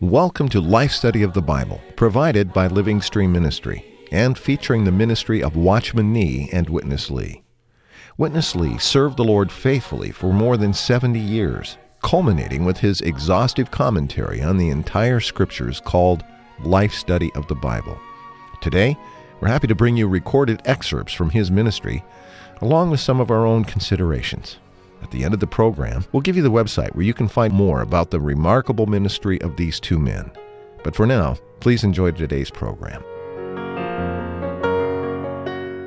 Welcome to Life Study of the Bible, provided by Living Stream Ministry and featuring the ministry of Watchman Nee and Witness Lee. Witness Lee served the Lord faithfully for more than 70 years, culminating with his exhaustive commentary on the entire scriptures called Life Study of the Bible. Today, we're happy to bring you recorded excerpts from his ministry, along with some of our own considerations. At the end of the program, we'll give you the website where you can find more about the remarkable ministry of these two men. But for now, please enjoy today's program.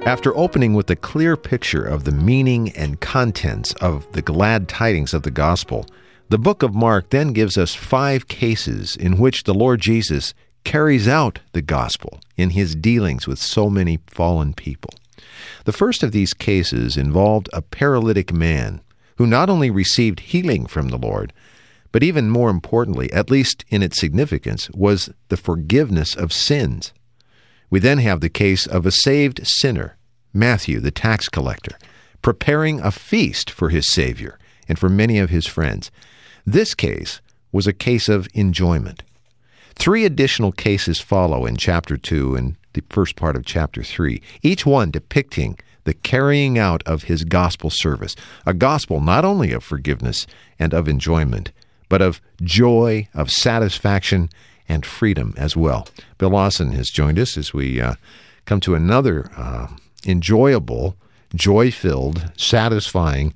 After opening with a clear picture of the meaning and contents of the glad tidings of the gospel, the book of Mark then gives us five cases in which the Lord Jesus carries out the gospel in his dealings with so many fallen people. The first of these cases involved a paralytic man who not only received healing from the Lord, but even more importantly, at least in its significance, was the forgiveness of sins. We then have the case of a saved sinner, Matthew, the tax collector, preparing a feast for his Savior and for many of his friends. This case was a case of enjoyment. Three additional cases follow in chapter 2 and the first part of chapter 3, each one depicting the carrying out of his gospel service, a gospel not only of forgiveness and of enjoyment, but of joy, of satisfaction, and freedom as well. Bill Lawson has joined us as we uh, come to another uh, enjoyable, joy filled, satisfying,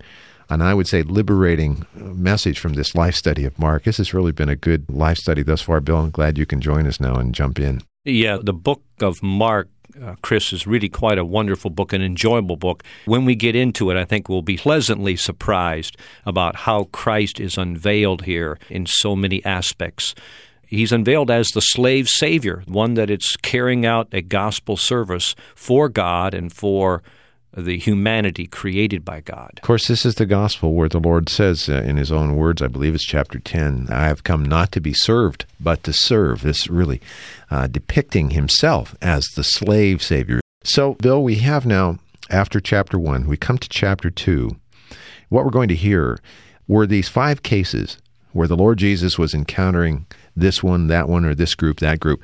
and I would say liberating uh, message from this life study of Mark. This has really been a good life study thus far, Bill. I'm glad you can join us now and jump in. Yeah, the book of Mark uh, Chris, is really quite a wonderful book, an enjoyable book. When we get into it, I think we'll be pleasantly surprised about how Christ is unveiled here in so many aspects. He's unveiled as the slave savior, one that it's carrying out a gospel service for God and for the humanity created by God. Of course, this is the gospel where the Lord says uh, in his own words, I believe it's chapter 10, I have come not to be served, but to serve. This really uh, depicting himself as the slave savior. So, Bill, we have now, after chapter 1, we come to chapter 2. What we're going to hear were these five cases where the Lord Jesus was encountering this one, that one, or this group, that group.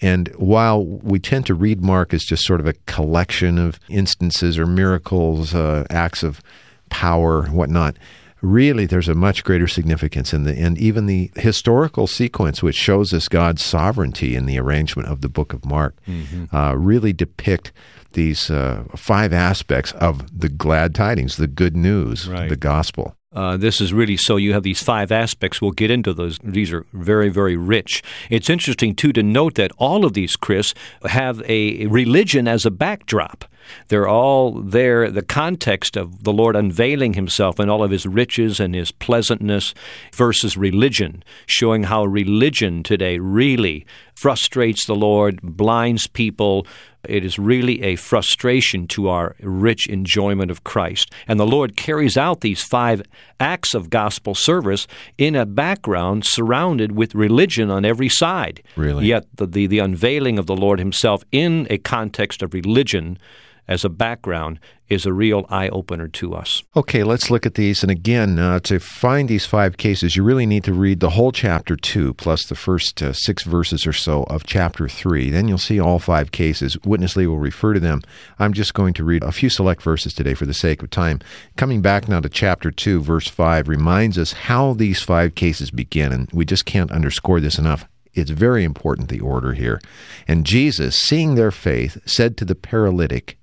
And while we tend to read Mark as just sort of a collection of instances or miracles, uh, acts of power, whatnot, really there's a much greater significance in the and even the historical sequence which shows us God's sovereignty in the arrangement of the book of Mark mm-hmm. uh, really depict these uh, five aspects of the glad tidings, the good news, right. the gospel. Uh, this is really so you have these five aspects. We'll get into those. These are very, very rich. It's interesting, too, to note that all of these, Chris, have a religion as a backdrop. They're all there, the context of the Lord unveiling himself and all of his riches and his pleasantness versus religion, showing how religion today really frustrates the Lord, blinds people, it is really a frustration to our rich enjoyment of Christ. And the Lord carries out these five acts of gospel service in a background surrounded with religion on every side. Really? Yet the, the, the unveiling of the Lord Himself in a context of religion as a background is a real eye opener to us. Okay, let's look at these. And again, uh, to find these five cases, you really need to read the whole chapter 2 plus the first uh, six verses or so of chapter 3. Then you'll see all five cases. Witness Lee will refer to them. I'm just going to read a few select verses today for the sake of time. Coming back now to chapter 2, verse 5 reminds us how these five cases begin, and we just can't underscore this enough it's very important the order here. And Jesus, seeing their faith, said to the paralytic,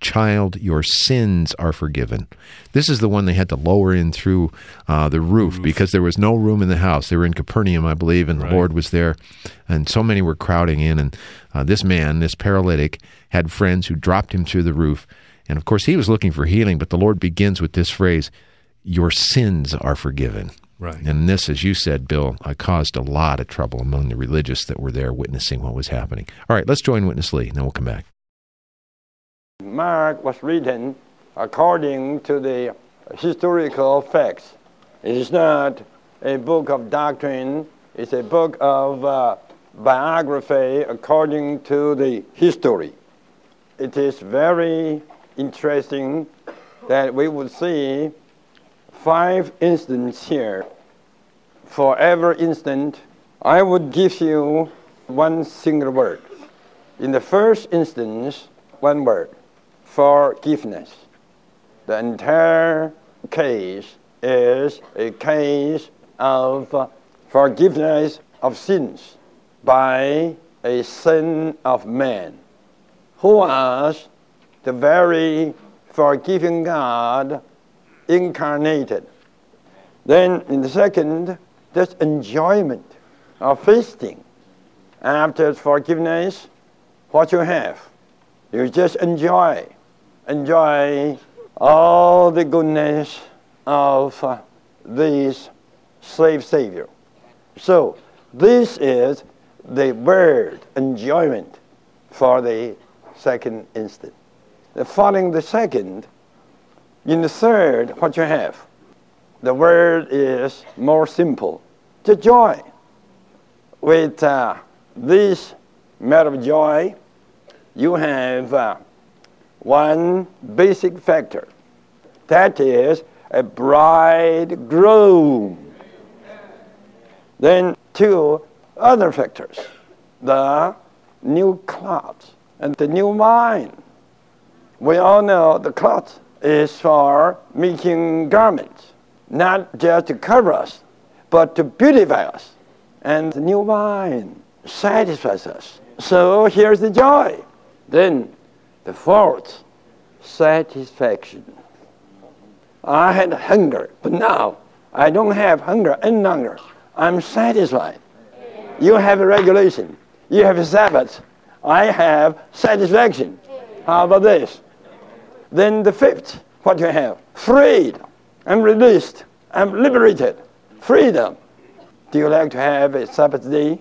Child, your sins are forgiven. This is the one they had to lower in through uh, the roof, because there was no room in the house. They were in Capernaum, I believe, and right. the Lord was there, and so many were crowding in. And uh, this man, this paralytic, had friends who dropped him through the roof. And of course, he was looking for healing, but the Lord begins with this phrase Your sins are forgiven. Right. And this, as you said, Bill, uh, caused a lot of trouble among the religious that were there witnessing what was happening. All right, let's join Witness Lee, and then we'll come back. Mark was written according to the historical facts. It is not a book of doctrine, it's a book of uh, biography according to the history. It is very interesting that we would see five instances here. For every instant, I would give you one single word. In the first instance, one word forgiveness. The entire case is a case of forgiveness of sins by a son of man who was the very forgiving God incarnated. Then, in the second, this enjoyment of feasting. After forgiveness, what you have, you just enjoy, enjoy all the goodness of uh, this slave Savior. So, this is the word enjoyment for the second instant. Following the second, in the third, what you have? The word is more simple. The joy. With uh, this matter of joy, you have uh, one basic factor. That is a bridegroom. Then two other factors. The new cloth and the new wine. We all know the cloth is for making garments, not just to cover us, but to beautify us. And the new wine satisfies us. So here's the joy. Then the fourth, satisfaction. I had hunger, but now I don't have hunger any longer. I'm satisfied. You have a regulation. You have a Sabbath. I have satisfaction. How about this? Then the fifth, what do you have? Freed. I'm released. I'm liberated. Freedom. Do you like to have a Sabbath day?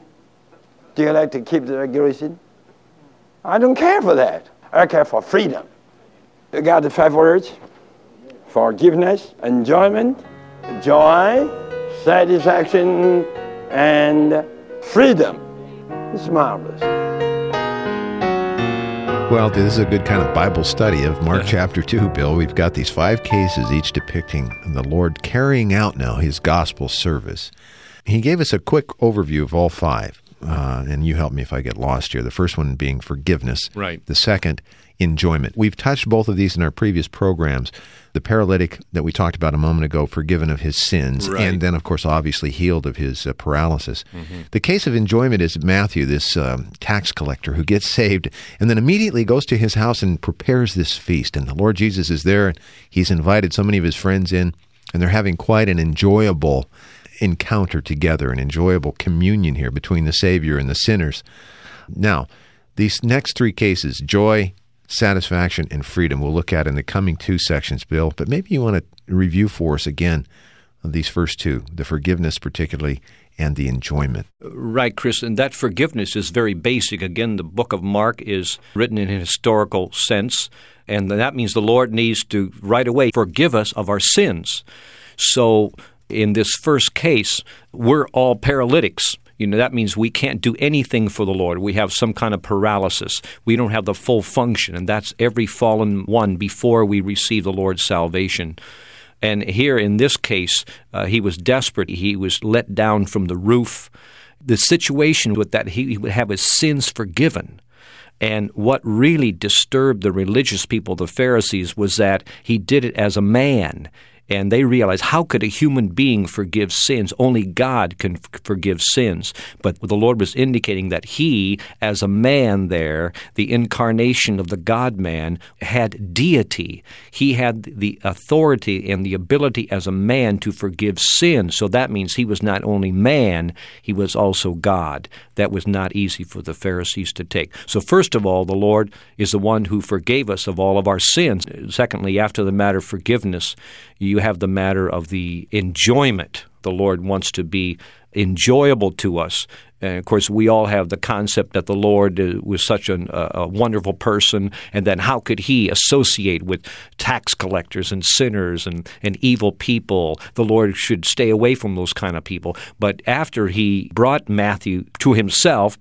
Do you like to keep the regulation? I don't care for that. I care for freedom. You got the five words forgiveness, enjoyment, joy, satisfaction, and freedom. It's marvelous. Well, this is a good kind of Bible study of Mark chapter 2, Bill. We've got these five cases, each depicting the Lord carrying out now his gospel service. He gave us a quick overview of all five. Uh, and you help me if I get lost here. The first one being forgiveness. Right. The second, enjoyment. We've touched both of these in our previous programs. The paralytic that we talked about a moment ago, forgiven of his sins, Right. and then, of course, obviously healed of his uh, paralysis. The case of enjoyment is Matthew, this um, tax collector who gets saved and then immediately goes to his house and prepares this feast. And the Lord Jesus is there. and He's invited so many of his friends in, and they're having quite an enjoyable encounter together, an enjoyable communion here between the Savior and the sinners. Now, these next three cases joy, satisfaction, and freedom we'll look at in the coming two sections, Bill. But maybe you want to review for us again these first two the forgiveness, particularly, and the enjoyment. Right, Chris, and that forgiveness is very basic. Again, the book of Mark is written in a historical sense, and that means the Lord needs to right away forgive us of our sins. So, in this first case, we're all paralytics. You know, that means we can't do anything for the Lord. We have some kind of paralysis. We don't have the full function, and that's every fallen one before we receive the Lord's salvation. And here in this case, uh, he was desperate. He was let down from the roof. The situation with that, he, he would have his sins forgiven. And what really disturbed the religious people, the Pharisees, was that he did it as a man. And they realize how could a human being forgive sins? Only God can f- forgive sins. But the Lord was indicating that he, as a man there, the incarnation of the God man, had deity. He had the authority and the ability as a man to forgive sin. So that means he was not only man, he was also God. That was not easy for the Pharisees to take. So, first of all, the Lord is the one who forgave us of all of our sins. Secondly, after the matter of forgiveness, you have the matter of the enjoyment. The Lord wants to be enjoyable to us. And of course, we all have the concept that the Lord uh, was such an, uh, a wonderful person, and then how could he associate with tax collectors and sinners and, and evil people? The Lord should stay away from those kind of people. But after he brought Matthew to himself,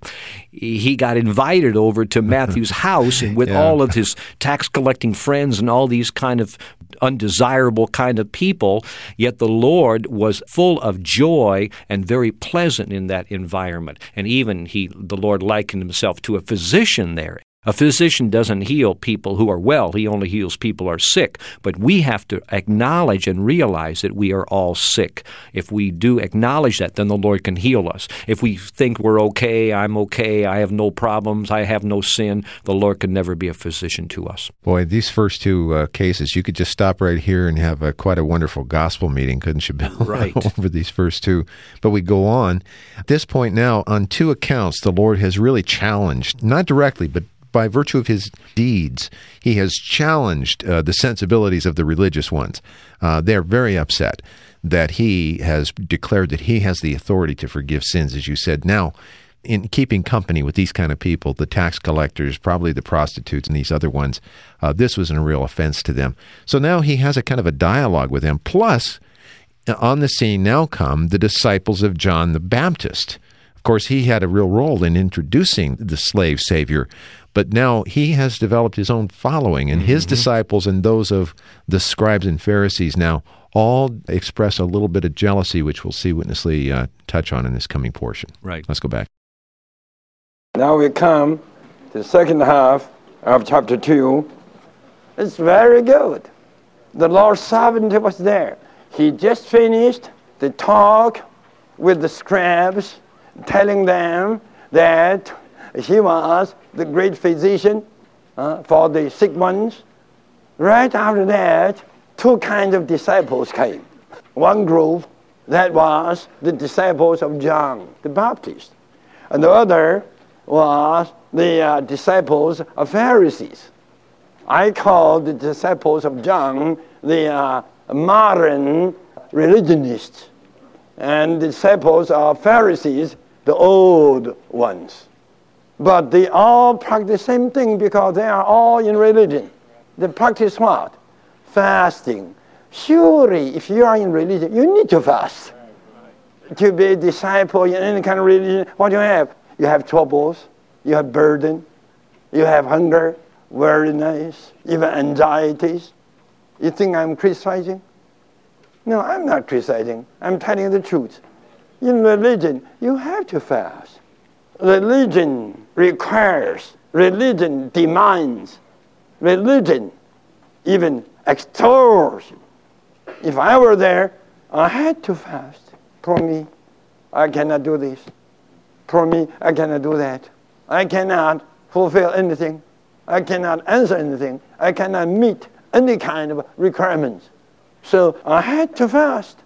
he got invited over to Matthew's house and with Yeah. all of his tax collecting friends and all these kind of undesirable kind of people, yet the Lord was full of joy and very pleasant in that environment. And even he the Lord likened himself to a physician there. A physician doesn't heal people who are well, he only heals people who are sick. But we have to acknowledge and realize that we are all sick. If we do acknowledge that, then the Lord can heal us. If we think we're okay, I'm okay, I have no problems, I have no sin, the Lord can never be a physician to us. Boy, these first two uh, cases, you could just stop right here and have a, quite a wonderful gospel meeting, couldn't you, Bill? Right. Over these first two. But we go on. At this point now, on two accounts, the Lord has really challenged, not directly, but by virtue of his deeds, he has challenged uh, the sensibilities of the religious ones. Uh, they're very upset that he has declared that he has the authority to forgive sins, as you said. Now, in keeping company with these kind of people, the tax collectors, probably the prostitutes, and these other ones, uh, this was a real offense to them. So now he has a kind of a dialogue with them. Plus, on the scene now come the disciples of John the Baptist. Of course, he had a real role in introducing the slave savior, but now he has developed his own following, and his disciples and those of the scribes and Pharisees now all express a little bit of jealousy, which we'll see Witness Lee uh, touch on in this coming portion. Right. Let's go back. Now we come to the second half of chapter 2. It's very good. The Lord's sovereignty was there. He just finished the talk with the scribes, telling them that he was the great physician uh, for the sick ones. Right after that, two kinds of disciples came. One group that was the disciples of John the Baptist, and the other was the uh, disciples of Pharisees. I call the disciples of John the uh, modern religionists, and the disciples of Pharisees the old ones. But they all practice the same thing because they are all in religion. They practice what? Fasting. Surely, if you are in religion, you need to fast. To be a disciple in any kind of religion, what do you have? You have troubles, you have burden, you have hunger, weariness, even anxieties. You think I'm criticizing? No, I'm not criticizing. I'm telling you the truth. In religion, you have to fast. Religion requires, religion demands, religion even extols. If I were there, I had to fast. For me, I cannot do this. For me, I cannot do that. I cannot fulfill anything. I cannot answer anything. I cannot meet any kind of requirements. So I had to fast.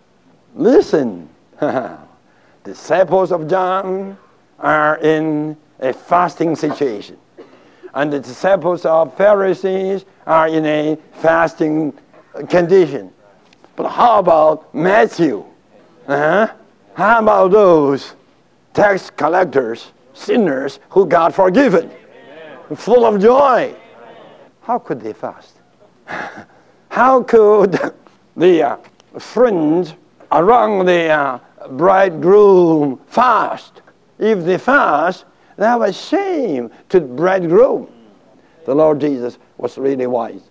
Listen, disciples of John are in a fasting situation, and the disciples of Pharisees are in a fasting condition. But how about Matthew? Uh-huh. How about those tax collectors, sinners who got forgiven, full of joy? How could they fast? How could the uh, friends around the uh, bridegroom fast? If they fast, was shame to the bridegroom. The Lord Jesus was really wise.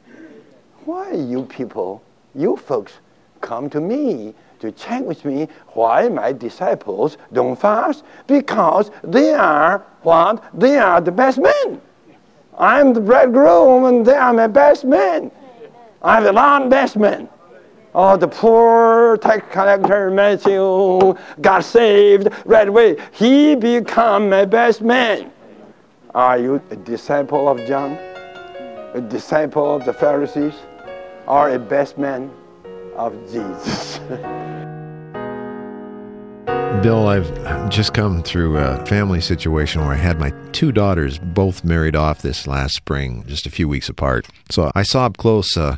Why you people, you folks, come to me to check with me why my disciples don't fast? Because they are what? They are the best men. I'm the bridegroom and they are my best men. I'm the non best men. Oh, the poor tax collector Matthew got saved right away. He become my best man. Are you a disciple of John? A disciple of the Pharisees? Or a best man of Jesus? Bill, I've just come through a family situation where I had my two daughters both married off this last spring, just a few weeks apart. So I saw up close uh,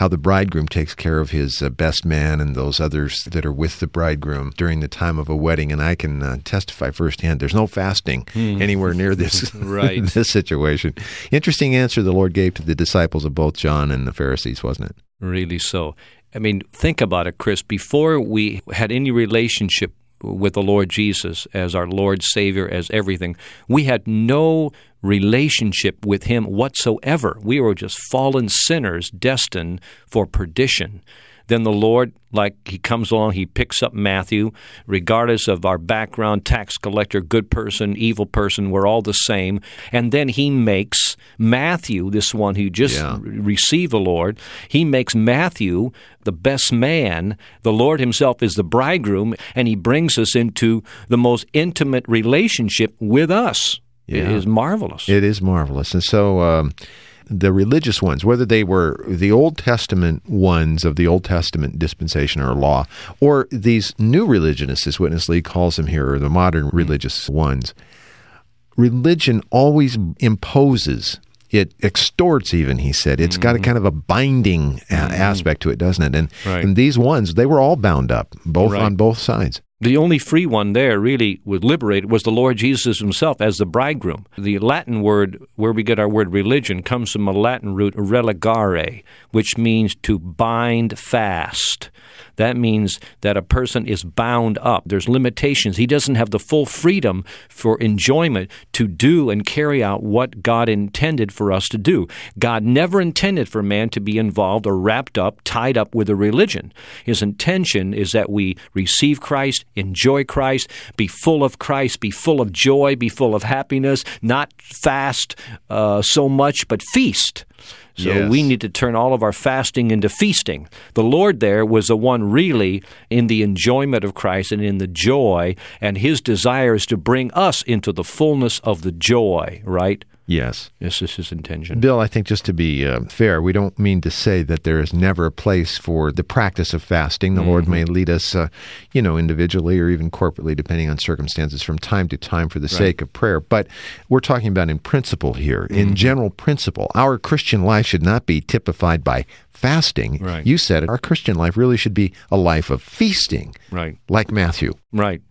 how the bridegroom takes care of his uh, best man and those others that are with the bridegroom during the time of a wedding. And I can uh, testify firsthand there's no fasting anywhere near this, Right. this situation. Interesting answer the Lord gave to the disciples of both John and the Pharisees, wasn't it? Really so. I mean, think about it, Chris. Before we had any relationship with the Lord Jesus as our Lord, Savior, as everything, we had no relationship with Him whatsoever. We were just fallen sinners destined for perdition. Then the Lord, like He comes along, He picks up Matthew, regardless of our background, tax collector, good person, evil person, we're all the same. And then He makes Matthew, this one who just Yeah. receive the Lord. He makes Matthew the best man. The Lord Himself is the bridegroom, and He brings us into the most intimate relationship with us. It Yeah. is marvelous. It is marvelous. And so um, the religious ones, whether they were the Old Testament ones of the Old Testament dispensation or law, or these new religionists, as Witness Lee calls them here, or the modern mm-hmm. religious ones, religion always imposes. It extorts, even he said. It's got a mm-hmm. kind of a binding a- mm-hmm. aspect to it, doesn't it? And, Right. and these ones, they were all bound up, both Right. on both sides. The only free one there really was liberated was the Lord Jesus himself as the bridegroom. The Latin word where we get our word religion comes from a Latin root religare, which means to bind fast. That means that a person is bound up. There's limitations. He doesn't have the full freedom for enjoyment to do and carry out what God intended for us to do. God never intended for man to be involved or wrapped up, tied up with a religion. His intention is that we receive Christ, enjoy Christ, be full of Christ, be full of joy, be full of happiness, not fast uh, so much, but feast. So Yes. we need to turn all of our fasting into feasting. The Lord there was the one really in the enjoyment of Christ and in the joy, and his desire is to bring us into the fullness of the joy, right? Yes. This is his intention. Bill, I think just to be uh, fair, we don't mean to say that there is never a place for the practice of fasting. The Lord may lead us, uh, you know, individually or even corporately, depending on circumstances, from time to time for the sake of prayer. But we're talking about in principle here. In general principle, our Christian life should not be typified by fasting. Right. You said it. Our Christian life really should be a life of feasting, Right. like Matthew. Right.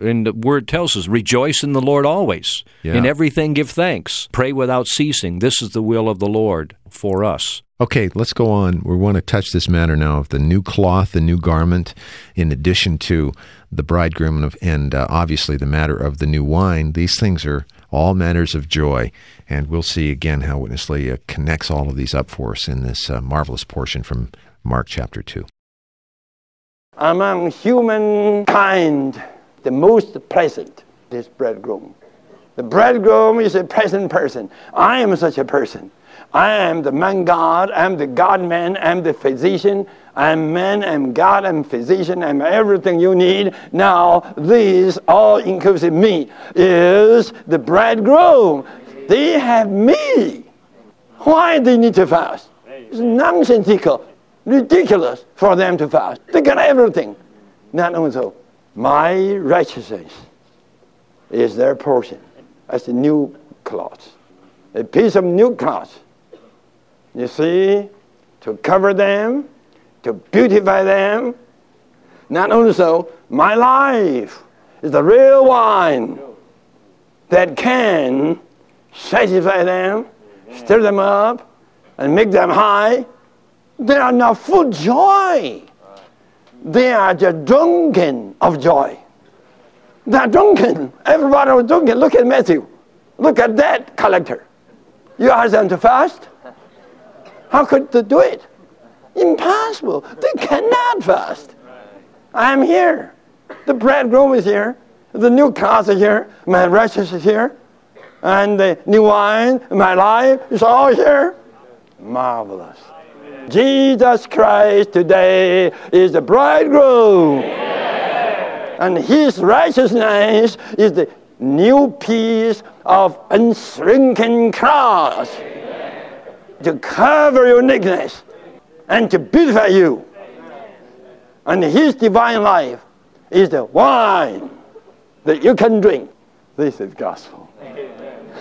And the word tells us, rejoice in the Lord always. Yeah. In everything give thanks. Pray without ceasing. This is the will of the Lord for us. Okay, let's go on. We want to touch this matter now of the new cloth, the new garment, in addition to the bridegroom and, of- and uh, obviously the matter of the new wine. These things are all matters of joy. And we'll see again how Witness Lee uh, connects all of these up for us in this uh, marvelous portion from Mark chapter 2. among humankind, the most pleasant this bridegroom. The bridegroom is a present person. I am such a person. I am the man God, I'm the God man, I'm the physician, I'm man, I'm God, I'm physician, I'm everything you need. Now, this all inclusive me is the bridegroom. They have me. Why they need to fast? It's nonsensical, ridiculous for them to fast. They got everything. Not only so, my righteousness is their portion as a new cloth, a piece of new cloth. You see, to cover them, to beautify them. Not only so, my life is the real wine that can satisfy them, stir them up, and make them high. They are now full joy. They are just drunken of joy. They are drunken. Everybody was drunken. Look at Matthew. Look at that collector. You ask them to fast? How could they do it? Impossible. They cannot fast. I'm here. The bridegroom is here. The new cloth is here. My righteousness is here. And the new wine, my life is all here. Marvelous. Jesus Christ today is the bridegroom. And his righteousness is the new piece of unshrinking cross to cover your nakedness and to beautify you. And his divine life is the wine that you can drink. This is gospel.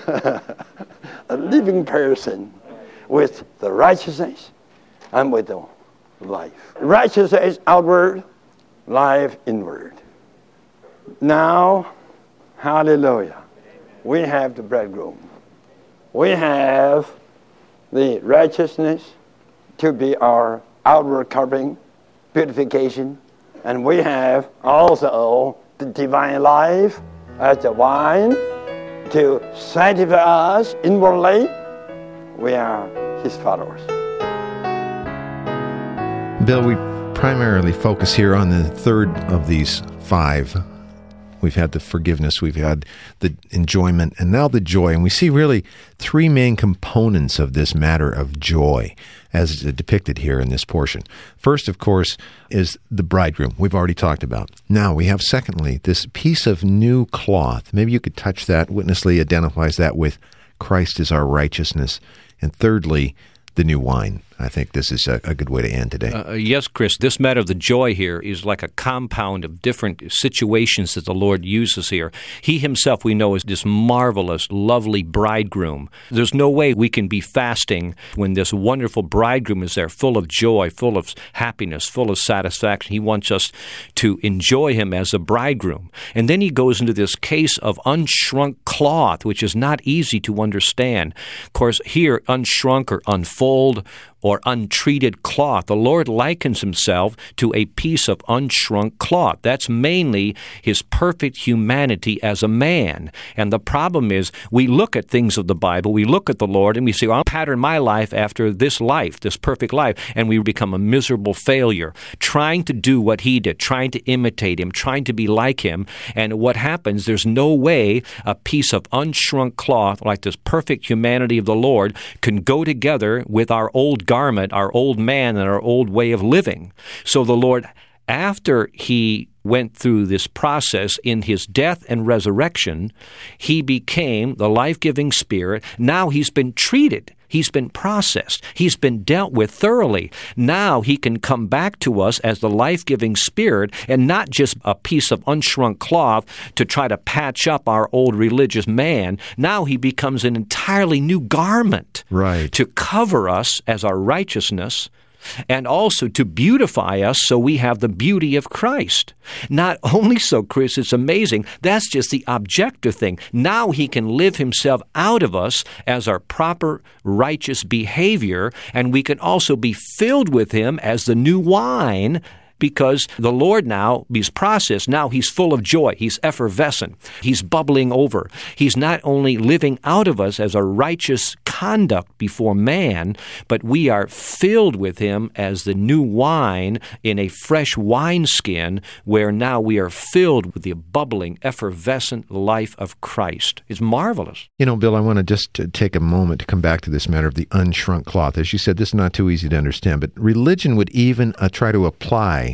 a living person with the righteousness and with the life. Righteousness is outward, life inward. Now, hallelujah, we have the bridegroom. We have the righteousness to be our outward covering, purification, and we have also the divine life as the wine to sanctify us inwardly. We are his followers. Bill, we primarily focus here on the third of these five. We've had the forgiveness, we've had the enjoyment, and now the joy. And we see really three main components of this matter of joy as depicted here in this portion. First, of course, is the bridegroom, we've already talked about. Now, we have secondly this piece of new cloth. Maybe you could touch that. Witness Lee identifies that with Christ is our righteousness. And thirdly, the new wine. I think this is a, a good way to end today. Uh, yes, Chris. This matter of the joy here is like a compound of different situations that the Lord uses here. He himself, we know, is this marvelous, lovely bridegroom. There's no way we can be fasting when this wonderful bridegroom is there, full of joy, full of happiness, full of satisfaction. He wants us to enjoy him as a bridegroom. And then he goes into this case of unshrunk cloth, which is not easy to understand. Of course, here, unshrunk or unfulled or untreated cloth. The Lord likens himself to a piece of unshrunk cloth. That's mainly his perfect humanity as a man. And the problem is, we look at things of the Bible, we look at the Lord, and we say, well, I'll pattern my life after this life, this perfect life, and we become a miserable failure, trying to do what he did, trying to imitate him, trying to be like him. And what happens, there's no way a piece of unshrunk cloth like this perfect humanity of the Lord can go together with our old garment, our old man, and our old way of living. So the Lord, after he went through this process in his death and resurrection, he became the life giving spirit. Now he's been treated. He's been processed. He's been dealt with thoroughly. Now he can come back to us as the life giving spirit and not just a piece of unshrunk cloth to try to patch up our old religious man. Now he becomes an entirely new garment Right. to cover us as our righteousness and also to beautify us so we have the beauty of Christ. Not only so, Chris, it's amazing. That's just the objective thing. Now he can live himself out of us as our proper righteous behavior, and we can also be filled with him as the new wine because the Lord now, he's processed, now he's full of joy. He's effervescent. He's bubbling over. He's not only living out of us as a righteous conduct before man, but we are filled with him as the new wine in a fresh wineskin, where now we are filled with the bubbling, effervescent life of Christ. It's marvelous. You know, Bill, I want to just take a moment to come back to this matter of the unshrunk cloth. As you said, this is not too easy to understand, but religion would even uh, try to apply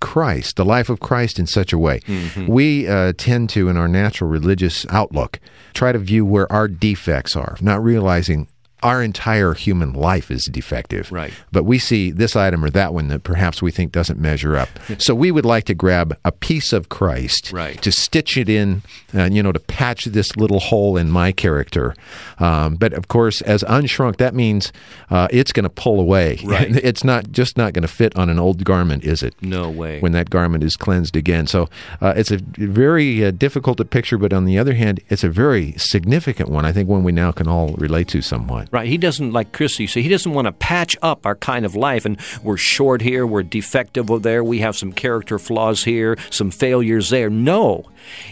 Christ, the life of Christ, in such a way. We uh, tend to, in our natural religious outlook, try to view where our defects are, not realizing our entire human life is defective. Right. But we see this item or that one that perhaps we think doesn't measure up. so we would like to grab a piece of Christ Right. to stitch it in, uh, you know, to patch this little hole in my character. Um, but of course, as unshrunk, that means uh, it's going to pull away. Right. it's not just not going to fit on an old garment, is it? No way. When that garment is cleansed again. So uh, it's a very uh, difficult to picture, but on the other hand, it's a very significant one. I think one we now can all relate to somewhat. Right. He doesn't, like Chris, you say, he doesn't want to patch up our kind of life. And we're short here, we're defective over there, we have some character flaws here, some failures there. No.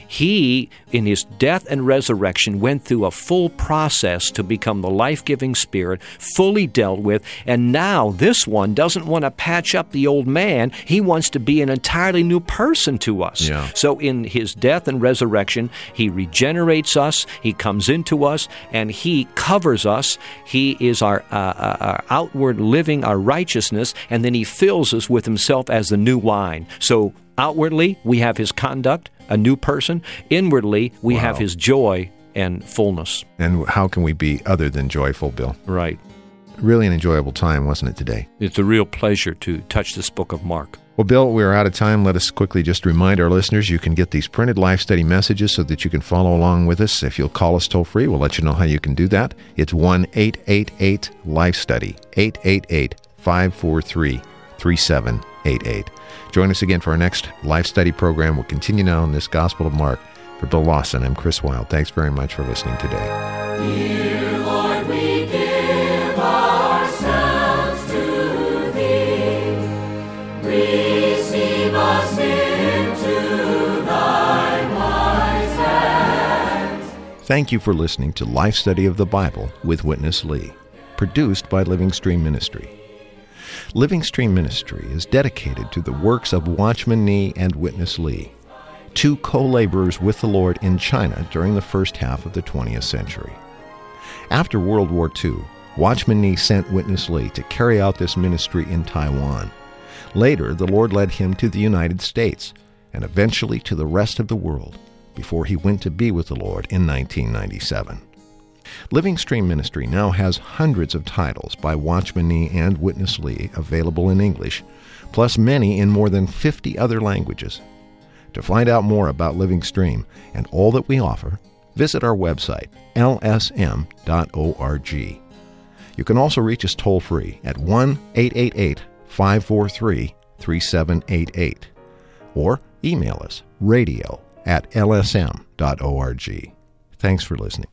He, in his death and resurrection, went through a full process to become the life giving spirit, fully dealt with. And now this one doesn't want to patch up the old man. He wants to be an entirely new person to us. Yeah. So in his death and resurrection, he regenerates us, he comes into us, and he covers us. He is our, uh, uh, our outward living, our righteousness, and then he fills us with himself as the new wine. So outwardly, we have his conduct, a new person. Inwardly, we have his joy and fullness. And how can we be other than joyful, Bill? Right. Really an enjoyable time, wasn't it, today? It's a real pleasure to touch this book of Mark. Well, Bill, we're out of time. Let us quickly just remind our listeners you can get these printed life study messages so that you can follow along with us. If you'll call us toll free, we'll let you know how you can do that. It's 1 888 Life Study, 888 543 3788. Join us again for our next life study program. We'll continue now in this Gospel of Mark. For Bill Lawson, I'm Chris Wilde. Thanks very much for listening today. Dear Lord, we give ourselves to Thee. Receive us into Thy wise hands. Thank you for listening to Life Study of the Bible with Witness Lee, produced by Living Stream Ministry. Living Stream Ministry is dedicated to the works of Watchman Nee and Witness Lee, two co laborers with the Lord in China during the first half of the 20th century. After World War II, Watchman Nee sent Witness Lee to carry out this ministry in Taiwan. Later, the Lord led him to the United States and eventually to the rest of the world before he went to be with the Lord in 1997. Living Stream Ministry now has hundreds of titles by Watchman Nee and Witness Lee available in English, plus many in more than 50 other languages. To find out more about Living Stream and all that we offer, visit our website, lsm.org. You can also reach us toll free at 1 888 543 3788 or email us radio at lsm.org. Thanks for listening.